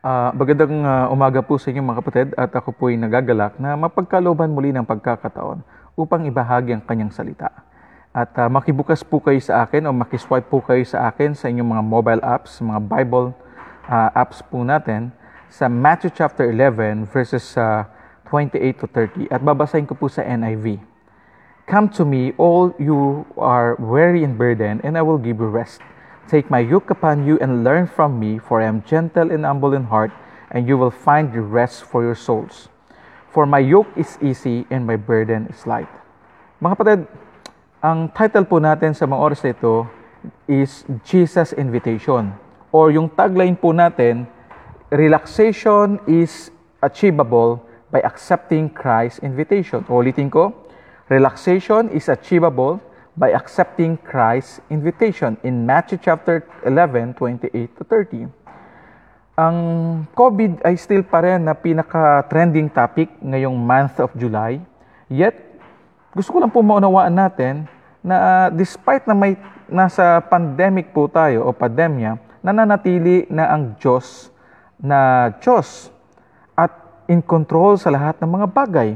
Ah, magandang ah, umaga po sa inyo mga kapatid at ako po'y nagagalak na mapagkalooban muli ng pagkakataon upang ibahagi ang kanyang salita. At ah, makibukas po kayo sa akin o makiswipe po kayo sa akin sa inyong mga mobile apps, mga Bible ah, apps po natin sa Matthew chapter 11 verses ah, 28 to 30 at babasahin ko po sa NIV. Come to me, all you are weary and burdened, and I will give you rest. Take my yoke upon you and learn from me, for I am gentle and humble in heart, and you will find rest for your souls. For my yoke is easy and my burden is light. Mga kapatid, ang title po natin sa mga oras na is Jesus Invitation. Or yung tagline po natin, Relaxation is achievable by accepting Christ's invitation. Ulitin ko, Relaxation is achievable by accepting Christ's invitation in Matthew chapter 11, 28 to 30. Ang COVID ay still pa rin na pinaka-trending topic ngayong month of July. Yet, gusto ko lang po maunawaan natin na despite na may nasa pandemic po tayo o pandemya, nananatili na ang Diyos na Diyos at in control sa lahat ng mga bagay.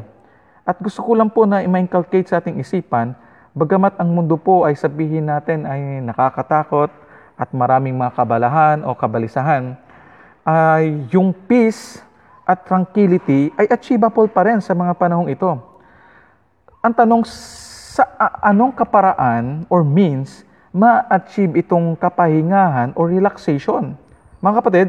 At gusto ko lang po na i-inculcate sa ating isipan, bagamat ang mundo po ay sabihin natin ay nakakatakot at maraming mga kabalahan o kabalisahan, ay yung peace at tranquility ay achievable pa rin sa mga panahong ito. Ang tanong, sa anong kaparaan or means ma-achieve itong kapahingahan or relaxation? Mga kapatid,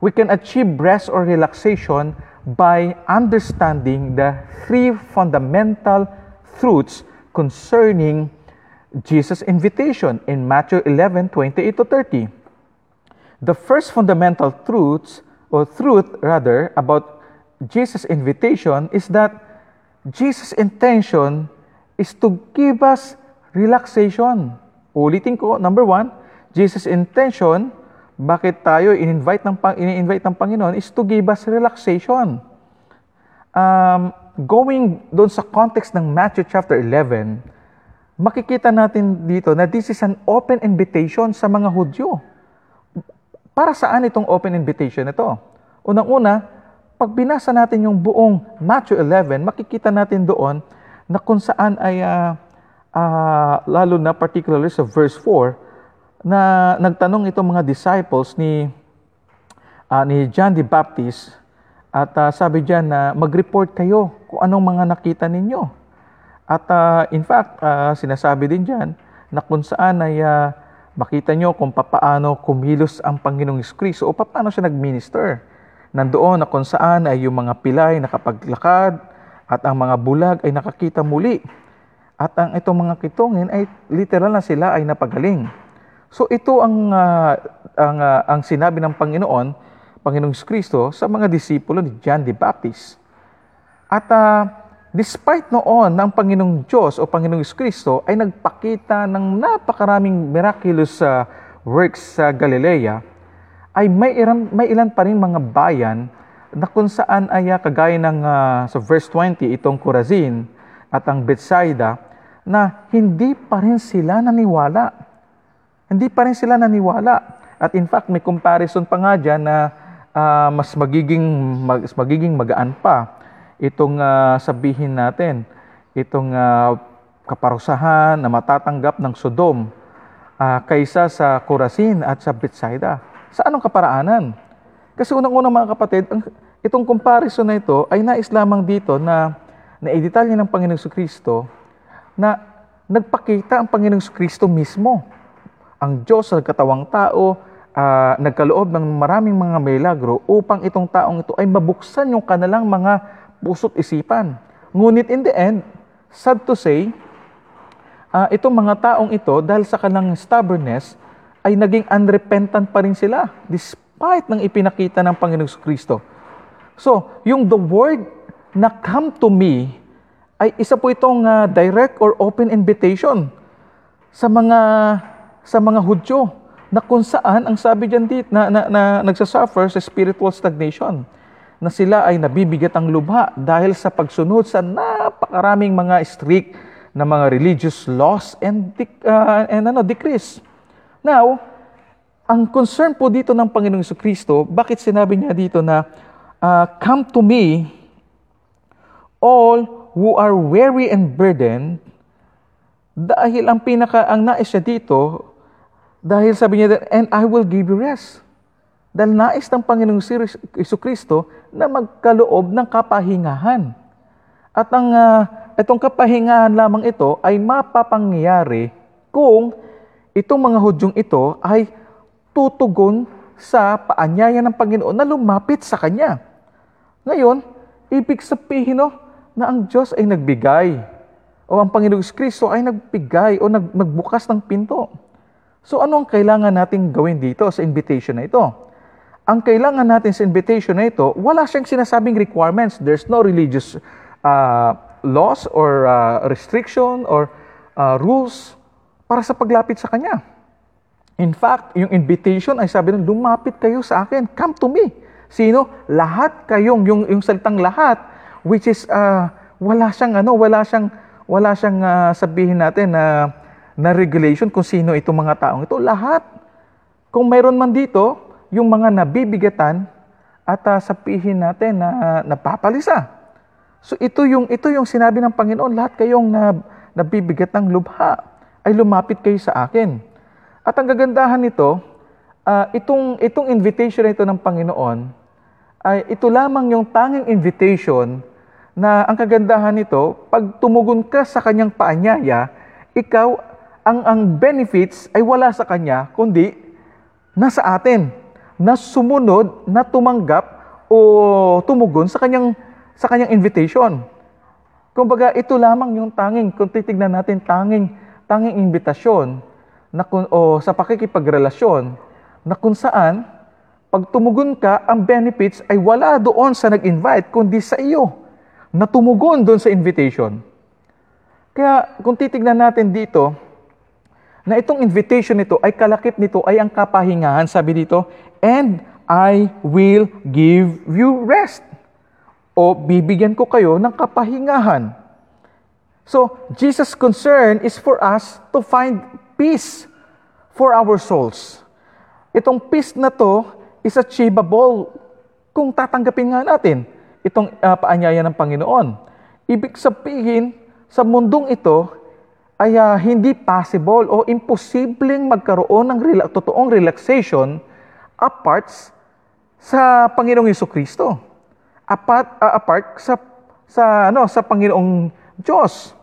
we can achieve rest or relaxation by understanding the three fundamental truths concerning Jesus' invitation in Matthew 11, 28 to 30. The first fundamental truths, or truth rather, about Jesus' invitation is that Jesus' intention is to give us relaxation. Ulitin ko, number one, Jesus' intention, bakit tayo in-invite ng, ini-invite ng Panginoon is to give us relaxation. Um, going doon sa context ng Matthew chapter 11, makikita natin dito na this is an open invitation sa mga Hudyo. Para saan itong open invitation ito? Unang-una, pag binasa natin yung buong Matthew 11, makikita natin doon na kung saan ay, ah, ah, lalo na particularly sa verse 4, na nagtanong itong mga disciples ni, ah, ni John the Baptist at ah, sabi diyan na mag-report kayo kung anong mga nakita ninyo. At ah, in fact, ah, sinasabi din diyan na kung saan ay ah, makita nyo kung papaano kumilos ang Panginoong Kristo o paano siya nag-minister. Nandoon na kung saan ay yung mga pilay nakapaglakad at ang mga bulag ay nakakita muli. At ang itong mga kitongin ay literal na sila ay napagaling. So ito ang ah, ang ah, ang sinabi ng Panginoon, Panginoong Kristo sa mga disipulo ni John the Baptist. At ah, despite noon ng Panginoong Diyos o Panginoong Kristo ay nagpakita ng napakaraming miraculous ah, works sa Galilea, ay may ilan, may ilan pa rin mga bayan na kung saan ay ah, kagaya ng ah, sa verse 20 itong Corazin at ang Bethsaida na hindi pa rin sila naniwala. Hindi pa rin sila naniwala. At in fact, may comparison pa nga dyan na ah, mas magiging mas magiging magaan pa itong ah, sabihin natin, itong ah, kaparusahan na matatanggap ng Sodom ah, kaysa sa Corazin at sa Bethsaida. Sa anong kaparaanan? Kasi unang-unang mga kapatid, ang, itong comparison na ito ay nais lamang dito na naidetalye ng Panginoong Kristo na nagpakita ang Panginoong Kristo mismo. Ang Diyos sa nagkatawang tao, ah, nagkaloob ng maraming mga milagro upang itong taong ito ay mabuksan yung kanilang mga puso't isipan. Ngunit in the end, sad to say, ah, itong mga taong ito, dahil sa kanilang stubbornness, ay naging unrepentant pa rin sila despite ng ipinakita ng Panginoong Kristo. So, yung the word na come to me ay isa po itong ah, direct or open invitation sa mga sa mga Hudyo na kung saan ang sabi diyan dito na, na, na nagsasuffer sa spiritual stagnation na sila ay nabibigat ang lubha dahil sa pagsunod sa napakaraming mga strict na mga religious laws and ah, and ano decrees. Now, ang concern po dito ng Panginoong Yesu Kristo, bakit sinabi niya dito na, ah, Come to me, all who are weary and burdened, dahil ang pinaka, ang nais siya dito, dahil sabi niya, and I will give you rest. Dahil nais ng Panginoong Yesu Kristo na magkaloob ng kapahingahan. At ang ah, itong kapahingahan lamang ito ay mapapangyayari kung itong mga Hudyong ito ay tutugon sa paanyaya ng Panginoon na lumapit sa Kanya. Ngayon, ibig sabihin no, na ang Diyos ay nagbigay o ang Panginoong Kristo ay nagbigay o nag, nagbukas ng pinto. So ano ang kailangan nating gawin dito sa invitation na ito? Ang kailangan natin sa invitation na ito, wala siyang sinasabing requirements. There's no religious uh, laws or uh, restriction or uh, rules para sa paglapit sa Kanya. In fact, yung invitation ay sabi nun, lumapit kayo sa akin, come to me. Sino? Lahat kayong, yung, yung salitang lahat, which is, uh, wala siyang, ano, wala siyang, wala siyang uh, sabihin natin na, na regulation kung sino itong mga taong ito. Lahat. Kung mayroon man dito, yung mga nabibigatan at uh, sabihin natin na uh, napapalisa. So ito yung, ito yung sinabi ng Panginoon, lahat kayong na, nabibigat ng lubha ay lumapit kayo sa akin. At ang gagandahan nito, uh, itong, itong invitation na ito ng Panginoon, ay ito lamang yung tanging invitation na ang kagandahan nito, pag tumugon ka sa kanyang paanyaya, ikaw, ang, ang benefits ay wala sa kanya, kundi nasa atin, na sumunod, na tumanggap o tumugon sa kanyang, sa kanyang invitation. Kumbaga, ito lamang yung tanging, kung titignan natin, tanging, tanging invitasyon na o sa pakikipagrelasyon na kung saan pag tumugon ka, ang benefits ay wala doon sa nag-invite, kundi sa iyo na tumugon doon sa invitation. Kaya kung titignan natin dito, na itong invitation nito ay kalakip nito ay ang kapahingahan, sabi dito, and I will give you rest. O bibigyan ko kayo ng kapahingahan. So, Jesus' concern is for us to find peace for our souls. Itong peace na to is achievable kung tatanggapin nga natin itong uh, paanyaya ng Panginoon. Ibig sabihin, sa mundong ito ay uh, hindi possible o imposibleng magkaroon ng rela- totoong relaxation apart sa Panginoong Yesu Kristo. Apart, uh, apart sa sa ano sa Panginoong Diyos.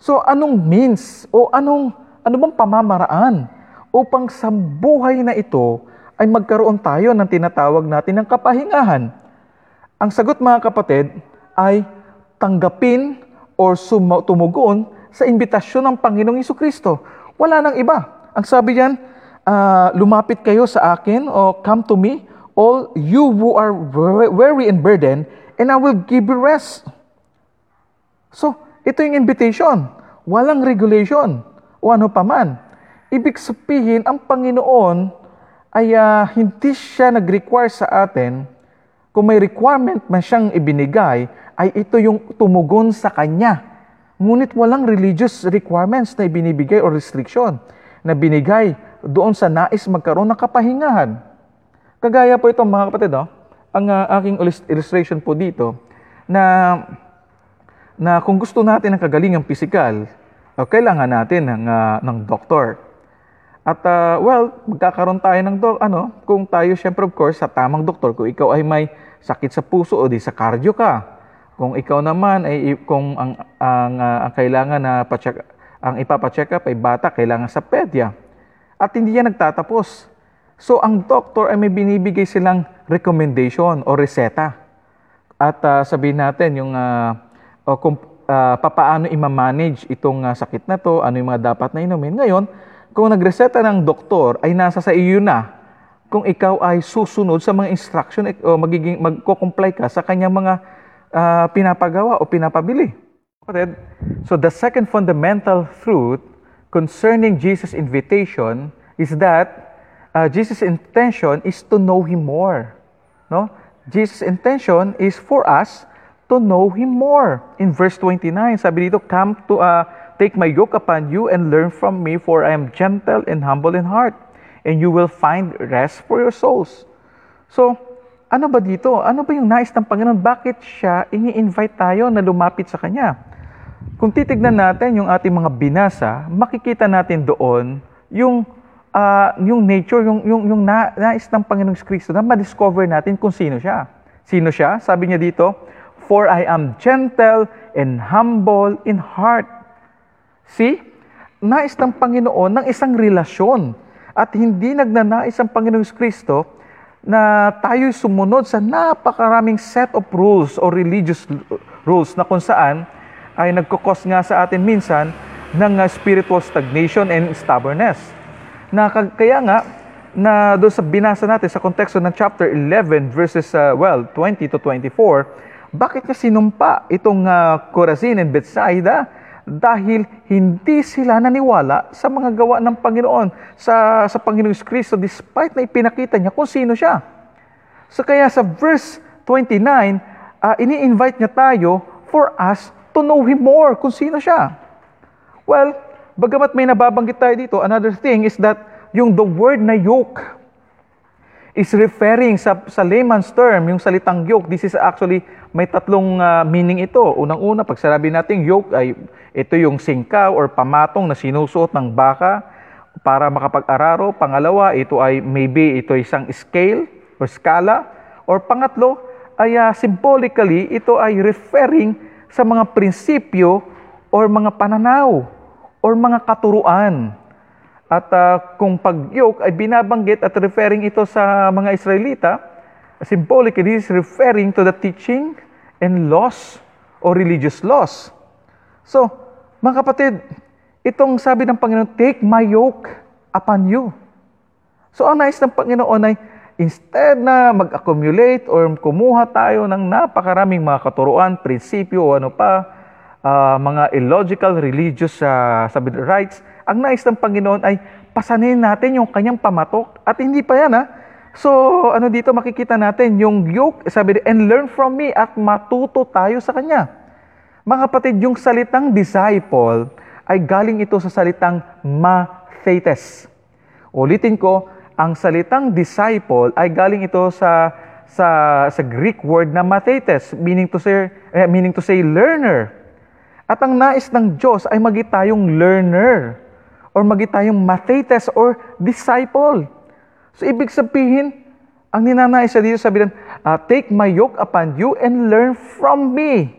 So anong means o anong ano bang pamamaraan upang sa buhay na ito ay magkaroon tayo ng tinatawag natin ng kapahingahan? Ang sagot mga kapatid ay tanggapin or sum- tumugon sa imbitasyon ng Panginoong Iso Kristo. Wala nang iba. Ang sabi diyan, uh, lumapit kayo sa akin o come to me, all you who are weary and burdened, and I will give you rest. So, ito yung invitation. Walang regulation o ano paman. Ibig sabihin, ang Panginoon ay uh, hindi siya nag-require sa atin, kung may requirement man siyang ibinigay, ay ito yung tumugon sa Kanya. Ngunit walang religious requirements na ibinibigay o restriction na binigay doon sa nais magkaroon ng kapahingahan. Kagaya po ito mga kapatid, oh, ang uh, aking illustration po dito na na kung gusto natin ng kagalingang pisikal, uh, kailangan natin ng, uh, ng doktor. At uh, well, magkakaroon tayo ng do- ano, kung tayo syempre of course sa tamang doktor, kung ikaw ay may sakit sa puso o di sa cardio ka. Kung ikaw naman ay kung ang ang, uh, ang kailangan na pa-check ang ipapa-check up ay bata, kailangan sa pedya. At hindi yan nagtatapos. So ang doktor ay may binibigay silang recommendation o reseta. At uh, sabihin natin yung uh, o kung uh, papaano i-manage itong uh, sakit na to, ano yung mga dapat na inumin. Ngayon, kung nagreseta ng doktor ay nasa sa iyo na kung ikaw ay susunod sa mga instruction o magiging magko-comply ka sa kanyang mga uh, pinapagawa o pinapabili. So the second fundamental truth concerning Jesus' invitation is that uh, Jesus' intention is to know Him more. No? Jesus' intention is for us to know Him more. In verse 29, sabi dito, Come to, uh, take my yoke upon you and learn from me, for I am gentle and humble in heart, and you will find rest for your souls. So, ano ba dito? Ano ba yung nais ng Panginoon? Bakit siya ini-invite tayo na lumapit sa Kanya? Kung titignan natin yung ating mga binasa, makikita natin doon yung ah, yung nature, yung yung yung na, nais ng Panginoong Kristo na ma-discover natin kung sino siya. Sino siya? Sabi niya dito, "For I am gentle and humble in heart." See? Nais ng Panginoon ng isang relasyon at hindi nagnanais ang Panginoong Kristo na tayo'y sumunod sa napakaraming set of rules or religious rules na kung saan ay nagkukos nga sa atin minsan ng uh, spiritual stagnation and stubbornness. Na kaya nga, na doon sa binasa natin sa konteksto ng chapter 11 verses, uh, well, 20 to 24, bakit niya sinumpa itong uh, Corazin and Bethsaida? Dahil hindi sila naniwala sa mga gawa ng Panginoon, sa, sa Panginoong Kristo, despite na ipinakita niya kung sino siya. So kaya sa verse 29, ah, ini-invite niya tayo for us to know Him more, kung sino siya. Well, bagamat may nababanggit tayo dito, another thing is that yung the word na yoke is referring sa, sa layman's term, yung salitang yoke, this is actually, may tatlong ah, meaning ito. Unang-una, pag sinabi natin yoke, ay ito yung singkaw or pamatong na sinusuot ng baka para makapag-araro. Pangalawa, ito ay maybe ito ay isang scale or skala. Or pangatlo, ay ah, symbolically, ito ay referring sa mga prinsipyo or mga pananaw or mga katuruan. At ah, kung pag-yoke ay binabanggit at referring ito sa mga Israelita, symbolically this is referring to the teaching and laws or religious laws. So, mga kapatid, itong sabi ng Panginoon, take my yoke upon you. So, ang nais ng Panginoon ay instead na mag-accumulate or kumuha tayo ng napakaraming mga katuruan, prinsipyo o ano pa, ah, mga illogical religious uh, sabi rights, ang nais ng Panginoon ay pasanin natin yung kanyang pamatok. At hindi pa yan ha. So, ano dito makikita natin, yung yoke, sabi di- and learn from me at matuto tayo sa kanya. Mga kapatid, yung salitang disciple ay galing ito sa salitang mathetes. Ulitin ko, ang salitang disciple ay galing ito sa sa sa Greek word na mathetes, meaning to say eh, meaning to say learner. At ang nais ng Diyos ay magi tayong learner or magi tayong mathetes or disciple. So ibig sabihin, ang ninanais sa dito sabihin, ah, take my yoke upon you and learn from me.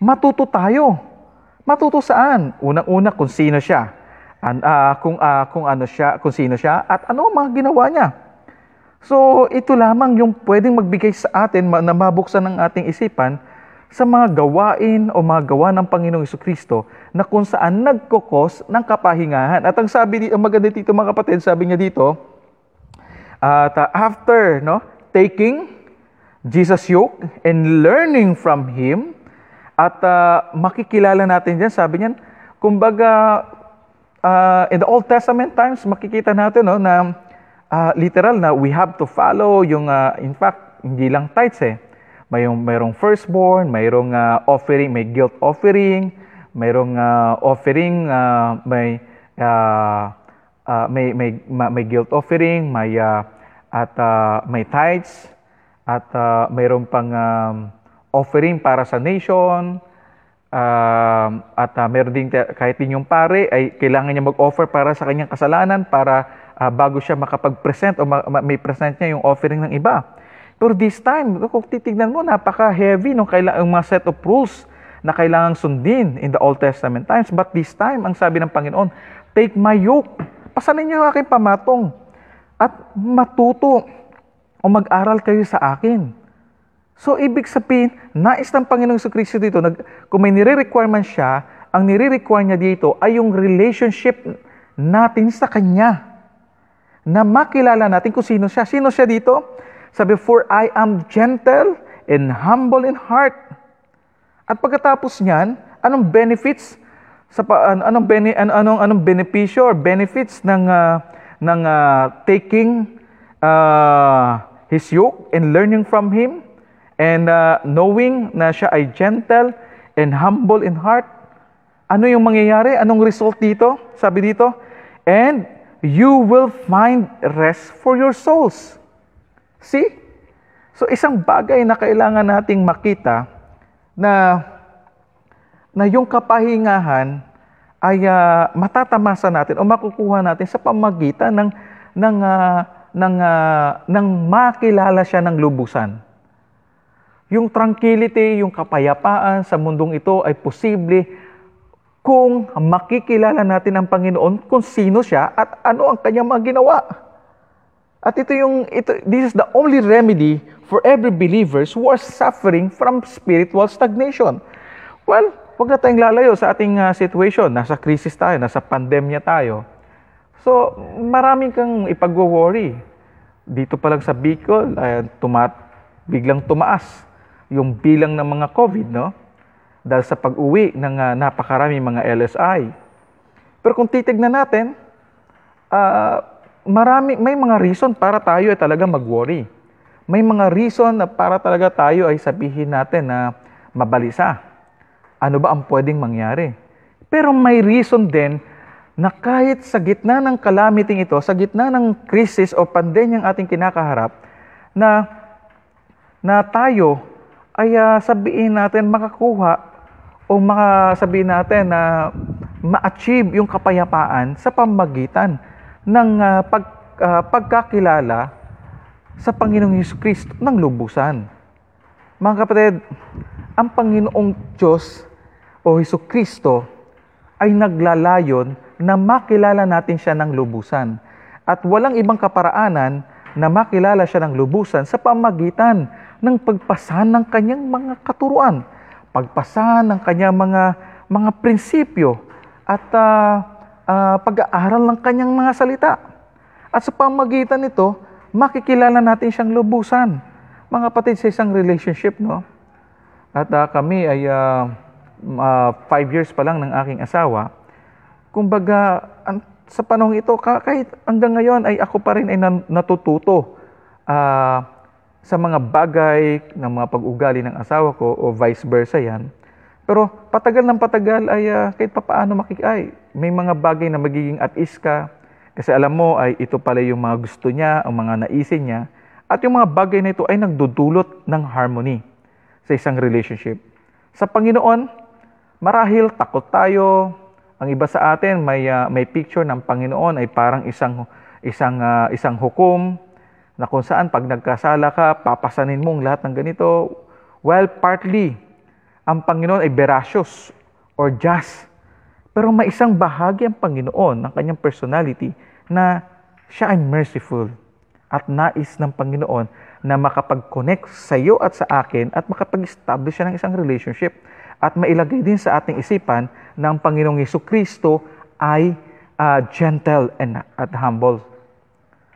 Matuto tayo. Matuto saan? Unang-una kung sino siya. An, ah, kung ah, kung ano siya, kung sino siya at ano ang mga ginawa niya. So, ito lamang yung pwedeng magbigay sa atin na mabuksan ng ating isipan sa mga gawain o mga gawa ng Panginoong Kristo na kung saan nagkukos ng kapahingahan. At ang sabi, ang maganda dito mga kapatid, sabi niya dito, at uh, after no, taking Jesus' yoke and learning from Him, at uh, makikilala natin dyan, sabi niyan, kumbaga, uh, in the Old Testament times, makikita natin no, na uh, literal na we have to follow yung, uh, in fact, hindi lang tithes eh. Mayroong, mayroong firstborn, mayroong uh, offering, may guilt offering, mayroong uh, offering, uh, may, uh, uh, may, may, ma- may guilt offering, may, uh, at uh, may tithes, at uh, mayroon pang um, offering para sa nation, um, at uh, meron din kahit din yung pare ay kailangan niya mag-offer para sa kanyang kasalanan para uh, bago siya makapag-present o ma- ma- may present niya yung offering ng iba. Pero this time, kung titignan mo, napaka-heavy nung kaila- yung mga set of rules na kailangang sundin in the Old Testament times. But this time, ang sabi ng Panginoon, take my yoke. Pasanin niyo aking pamatong at matuto o mag-aral kayo sa akin. So, ibig sabihin, nais ng Panginoong Kristo dito, nag, kung may nire-requirement siya, ang nire-require niya dito ay yung relationship natin sa Kanya. Na makilala natin kung sino siya. Sino siya dito? Sabi, for I am gentle and humble in heart. At pagkatapos niyan, anong benefits sa pa, an- anong bene, an- anong anong benepisyo or benefits ng ah, ng ah, taking ah, his yoke and learning from him and ah, knowing na siya ay gentle and humble in heart. Ano yung mangyayari? Anong result dito? Sabi dito, and you will find rest for your souls. See? So isang bagay na kailangan nating makita na na yung kapahingahan ay ah, matatamasa natin o makukuha natin sa pamagitan ng ng ah, ng ah, ng makilala siya ng lubusan. Yung tranquility, yung kapayapaan sa mundong ito ay posible kung makikilala natin ang Panginoon kung sino siya at ano ang kanyang mga ginawa. At ito yung ito this is the only remedy for every believers who are suffering from spiritual stagnation. Well, wag na tayong lalayo sa ating ah, situation. Nasa crisis tayo, nasa pandemya tayo. So, maraming kang ipag-worry. Dito pa lang sa Bicol, ay tumat, biglang tumaas yung bilang ng mga COVID, no? Dahil sa pag-uwi ng ah, napakarami mga LSI. Pero kung titignan natin, ah, marami, may mga reason para tayo ay talaga mag-worry. May mga reason na para talaga tayo ay sabihin natin na mabalisa. Ano ba ang pwedeng mangyari? Pero may reason din na kahit sa gitna ng calamity ito, sa gitna ng crisis o pandemyang ating kinakaharap, na na tayo ay ah, sabihin natin makakuha o makasabihin natin na ma-achieve yung kapayapaan sa pamagitan ng ah, pag, ah, pagkakilala sa Panginoong Yesu Kristo ng lubusan. Mga kapatid, ang Panginoong Diyos o Heso Kristo ay naglalayon na makilala natin siya ng lubusan. At walang ibang kaparaanan na makilala siya ng lubusan sa pamagitan ng pagpasan ng kanyang mga katuruan, pagpasan ng kanyang mga mga prinsipyo at ah, ah, pag-aaral ng kanyang mga salita. At sa pamagitan nito, makikilala natin siyang lubusan. Mga kapatid sa isang relationship, no? At ah, kami ay ah, ah, five years pa lang ng aking asawa. Kumbaga, an- sa panahon ito, ka- kahit hanggang ngayon ay ako pa rin ay natututo ah, sa mga bagay ng mga pag-ugali ng asawa ko o vice versa yan. Pero patagal ng patagal ay ah, kahit papaano makikay. May mga bagay na magiging at is ka. Kasi alam mo ay ito pala yung mga gusto niya, ang mga naisin niya. At yung mga bagay na ito ay nagdudulot ng harmony sa isang relationship. Sa Panginoon, marahil takot tayo. Ang iba sa atin may ah, may picture ng Panginoon ay parang isang isang ah, isang hukom na kung saan pag nagkasala ka, papasanin mo ang lahat ng ganito. Well, partly, ang Panginoon ay veracious or just. Pero may isang bahagi ang Panginoon ng kanyang personality na siya ay merciful at nais ng Panginoon na makapag-connect sa iyo at sa akin at makapag-establish siya ng isang relationship at mailagay din sa ating isipan na ang Panginoong Yesu Kristo ay ah, gentle and at humble.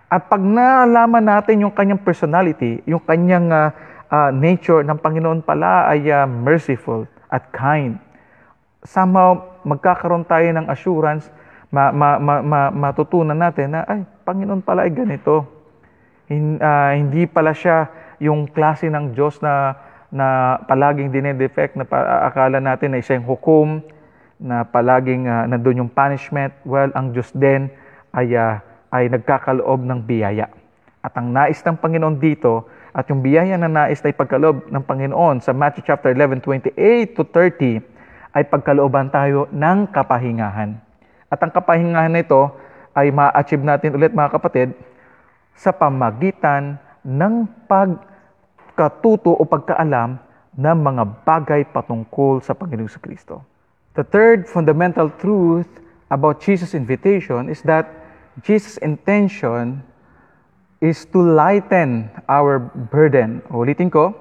At pag nalaman natin yung kanyang personality, yung kanyang ah, ah, nature ng Panginoon pala ay ah, merciful at kind, somehow magkakaroon tayo ng assurance, ma, ma, ma, ma- matutunan natin na, ay, Panginoon pala ay ganito. Hin- ah, hindi pala siya yung klase ng Diyos na, na palaging dinedefect, na pa, akala natin na siya yung hukom, na palaging ah, nandun yung punishment. Well, ang Diyos din ay, ah, ay nagkakaloob ng biyaya. At ang nais ng Panginoon dito, at yung biyaya na nais na ipagkaloob ng Panginoon sa Matthew chapter 11, 28 to 30, ay pagkalooban tayo ng kapahingahan. At ang kapahingahan na ito ay ma-achieve natin ulit mga kapatid sa pamagitan ng pagkatuto o pagkaalam ng mga bagay patungkol sa Panginoong sa Kristo. The third fundamental truth about Jesus' invitation is that Jesus' intention is to lighten our burden. Ulitin ko,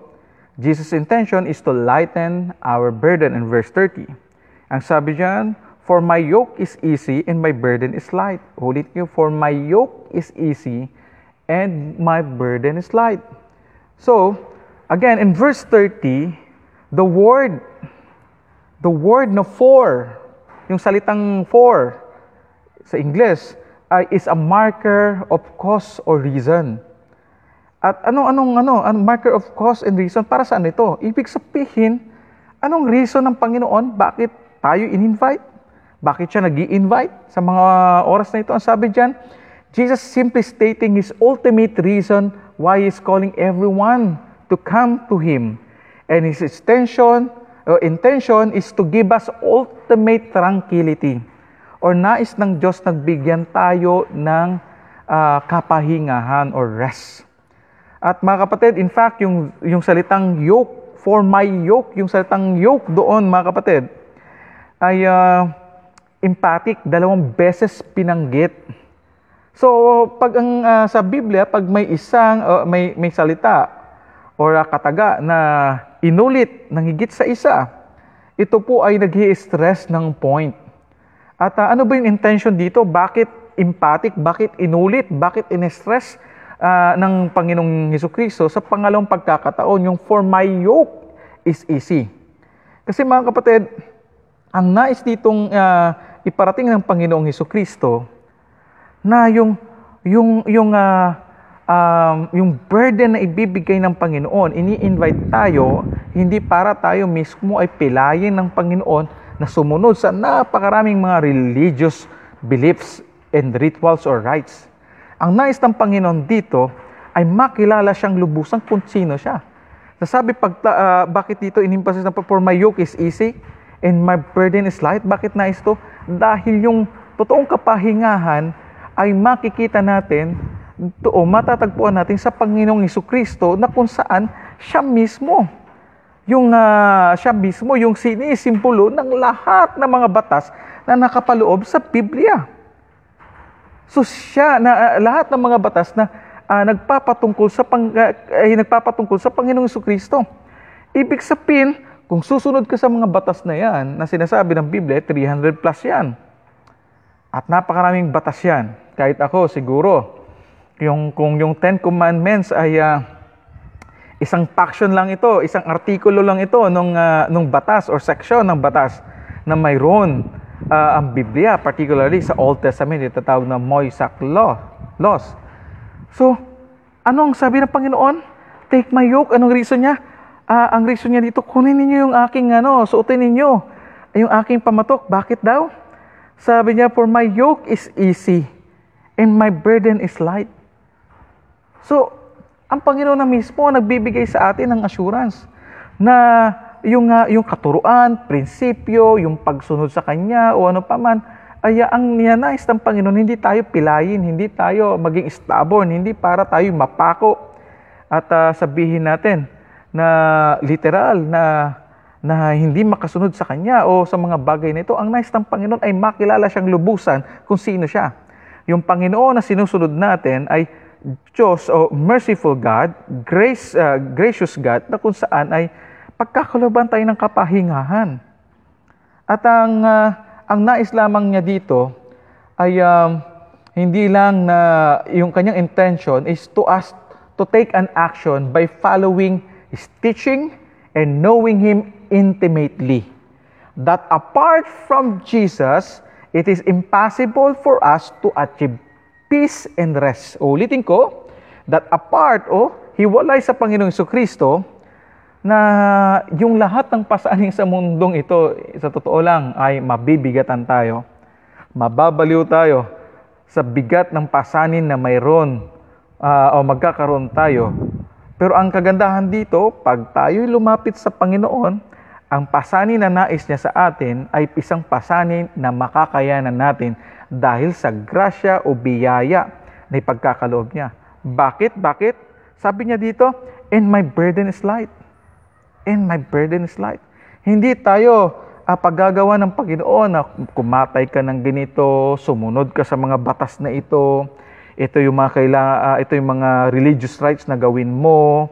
Jesus' intention is to lighten our burden in verse 30. Ang sabi diyan, For my yoke is easy and my burden is light. Ulit ko, For my yoke is easy and my burden is light. So, again, in verse 30, the word, the word na for, yung salitang for sa English, ay is a marker of cause or reason. At anong anong ano, ang marker of cause and reason para saan ito? Ibig sabihin, anong reason ng Panginoon bakit tayo in-invite? Bakit siya nag invite sa mga oras na ito? Ang sabi diyan, Jesus simply stating his ultimate reason why he's calling everyone to come to him. And his intention, uh, intention is to give us ultimate tranquility. Or nais ng Diyos nagbigyan tayo ng ah, kapahingahan or rest. At mga kapatid, in fact, yung, yung salitang yoke, for my yoke, yung salitang yoke doon, mga kapatid, ay ah, emphatic, dalawang beses pinanggit. So, pag ang ah, sa Biblia, pag may isang ah, may may salita or ah, kataga na inulit ng higit sa isa, ito po ay nag stress ng point. At ah, ano ba yung intention dito? Bakit emphatic? Bakit inulit? Bakit in-stress ah, ng Panginoong Heso Kristo sa pangalawang pagkakataon, yung for my yoke is easy. Kasi mga kapatid, ang nais ditong ah, iparating ng Panginoong Heso Kristo na yung yung yung ah, um, yung burden na ibibigay ng Panginoon, ini-invite tayo hindi para tayo mismo ay pilayin ng Panginoon na sumunod sa napakaraming mga religious beliefs and rituals or rites. Ang nais ng Panginoon dito ay makilala siyang lubusan kung sino siya. Nasabi pag ah, bakit dito inimpasis na for my yoke is easy and my burden is light. Bakit nais to? Dahil yung totoong kapahingahan ay makikita natin o matatagpuan natin sa Panginoong Hesus Kristo na kung saan siya mismo yung ah, siya mismo yung sinisimbolo ng lahat ng mga batas na nakapaloob sa Biblia. So siya na ah, lahat ng mga batas na ah, nagpapatungkol sa pang, ah, ay nagpapatungkol sa Panginoong Kristo. Ibig sabihin, kung susunod ka sa mga batas na yan na sinasabi ng Biblia, 300 plus yan. At napakaraming batas yan. Kahit ako siguro, yung, kung yung Ten Commandments ay ah, isang faction lang ito, isang artikulo lang ito nung, ah, nung batas or section ng batas na mayroon ah, ang Biblia, particularly sa Old Testament, ito tawag na Moisak law, laws. So, anong sabi ng Panginoon? Take my yoke. Anong reason niya? Ah, ang reason niya dito, kunin ninyo yung aking ano, suotin ninyo yung aking pamatok. Bakit daw? Sabi niya, for my yoke is easy and my burden is light. So, ang Panginoon na mismo nagbibigay sa atin ng assurance na yung, ah, yung katuruan, prinsipyo, yung pagsunod sa Kanya o ano pa man, ay ah, ang niyanais ng Panginoon, hindi tayo pilayin, hindi tayo maging stubborn, hindi para tayo mapako at ah, sabihin natin na literal na na hindi makasunod sa Kanya o sa mga bagay na ito. Ang nais ng Panginoon ay makilala siyang lubusan kung sino siya. Yung Panginoon na sinusunod natin ay Diyos o merciful God, grace, uh, gracious God, na kung saan ay pagkakaloban tayo ng kapahingahan. At ang, uh, ang nais lamang niya dito ay um, hindi lang na yung kanyang intention is to us to take an action by following His teaching and knowing Him intimately. That apart from Jesus, it is impossible for us to achieve peace and rest. Ulitin ko, that apart, o, hiwalay sa Panginoong Kristo, na yung lahat ng pasaning sa mundong ito, sa totoo lang, ay mabibigatan tayo. Mababaliw tayo sa bigat ng pasanin na mayroon ah, o magkakaroon tayo. Pero ang kagandahan dito, pag tayo'y lumapit sa Panginoon, ang pasanin na nais niya sa atin ay isang pasanin na makakayanan natin dahil sa grasya o biyaya na ipagkakaloob niya. Bakit? Bakit? Sabi niya dito, and my burden is light. And my burden is light. Hindi tayo uh, paggagawa ng Panginoon na kumatay ka ng ganito, sumunod ka sa mga batas na ito, ito yung mga kailangan, uh, ito yung mga religious rights na gawin mo,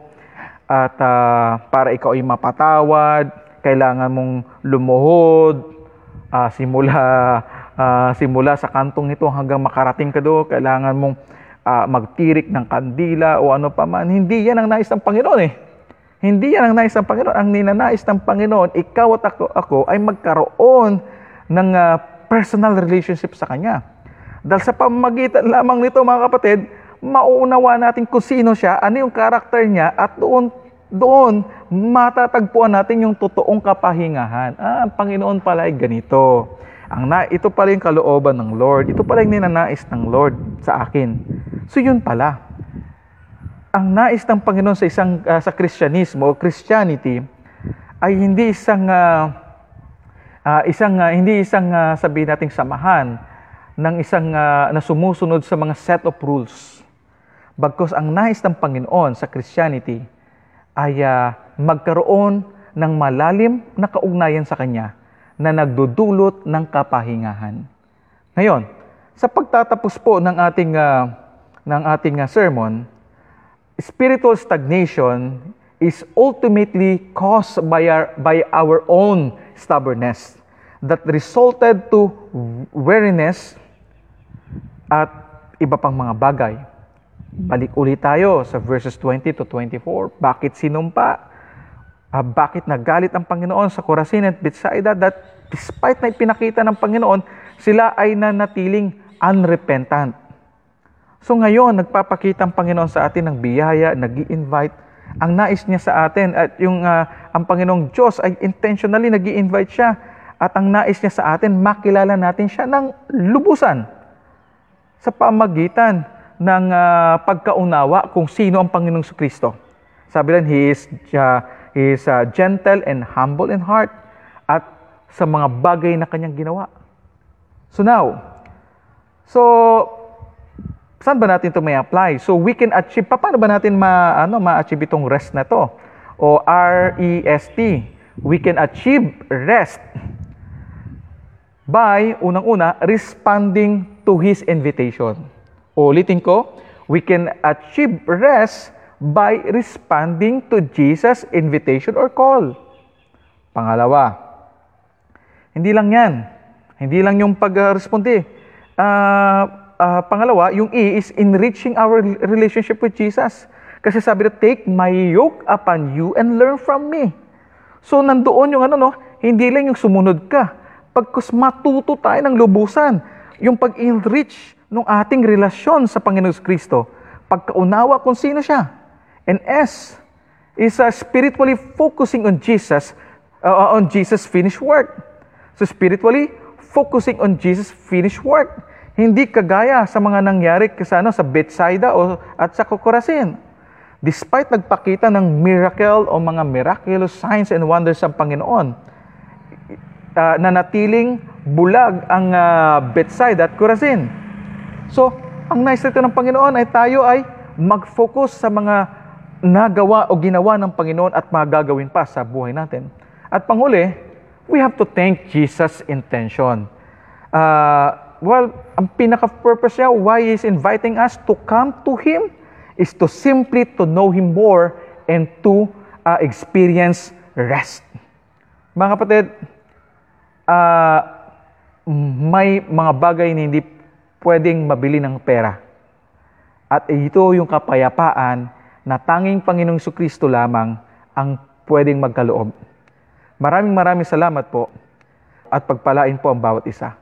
at uh, para ikaw ay mapatawad, kailangan mong lumuhod, uh, simula uh, simula sa kantong ito hanggang makarating ka doon, kailangan mong uh, magtirik ng kandila o ano pa man. Hindi yan ang nais ng Panginoon eh. Hindi yan ang nais ng Panginoon. Ang ninanais ng Panginoon, ikaw at ako, ako ay magkaroon ng uh, personal relationship sa Kanya. Dahil sa pamamagitan lamang nito mga kapatid, mauunawa natin kung sino siya, ano yung karakter niya, at doon, doon matatagpuan natin yung totoong kapahingahan. Ah, ang Panginoon pala ay ganito. Ang na, ito pala yung kalooban ng Lord. Ito pala yung ninanais ng Lord sa akin. So yun pala. Ang nais ng Panginoon sa isang ah, sa Kristyanismo o Christianity ay hindi isang ah, ah, isang ah, hindi isang ah, sabihin nating samahan ng isang ah, na sumusunod sa mga set of rules. Bagkus ang nais ng Panginoon sa Christianity ay ah, magkaroon ng malalim na kaugnayan sa Kanya na nagdudulot ng kapahingahan. Ngayon, sa pagtatapos po ng ating ah, ng ating ah, sermon, spiritual stagnation is ultimately caused by our, by our own stubbornness that resulted to weariness at iba pang mga bagay. Balik ulit tayo sa verses 20 to 24. Bakit sinumpa? Ah, bakit nagalit ang Panginoon sa Corazin at Bethsaida that despite na ipinakita ng Panginoon, sila ay nanatiling unrepentant. So ngayon, nagpapakita ang Panginoon sa atin ng biyaya, nag invite Ang nais niya sa atin at yung ah, ang Panginoong Diyos ay intentionally nag invite siya. At ang nais niya sa atin, makilala natin siya ng lubusan sa pamagitan ng ah, pagkaunawa kung sino ang Panginoong Kristo. Sabi lang, He is, ah, he is ah, gentle and humble in heart at sa mga bagay na kanyang ginawa. So now, so saan ba natin ito may apply? So we can achieve, pa- paano ba natin ma, ano, ma-achieve itong rest na to? O R-E-S-T. We can achieve rest by, unang-una, responding to His invitation. Ulitin ko, we can achieve rest by responding to Jesus' invitation or call. Pangalawa, hindi lang yan. Hindi lang yung pag-responde. Ah, ah, pangalawa, yung E is enriching our relationship with Jesus. Kasi sabi na, take my yoke upon you and learn from me. So, nandoon yung ano, no? Hindi lang yung sumunod ka. Pagkus matuto tayo ng lubusan, yung pag-enrich ng ating relasyon sa Panginoon Kristo, pagkaunawa kung sino siya. And S is uh, spiritually focusing on Jesus, uh, on Jesus' finished work. So spiritually, focusing on Jesus' finished work. Hindi kagaya sa mga nangyari sa, ano, sa Bethsaida o, at sa Corazin. Despite nagpakita ng miracle o mga miraculous signs and wonders sa Panginoon, uh, nanatiling bulag ang uh, Bethsaida at Corazin. So, ang nice nito ng Panginoon ay tayo ay mag-focus sa mga nagawa o ginawa ng Panginoon at mga gagawin pa sa buhay natin. At panghuli, we have to thank Jesus' intention. Uh, well, ang pinaka-purpose niya, why He's inviting us to come to Him, is to simply to know Him more and to uh, experience rest. Mga kapatid, uh, may mga bagay na hindi pwedeng mabili ng pera. At ito yung kapayapaan na tanging Panginoong Kristo lamang ang pwedeng magkaloob. Maraming maraming salamat po at pagpalain po ang bawat isa.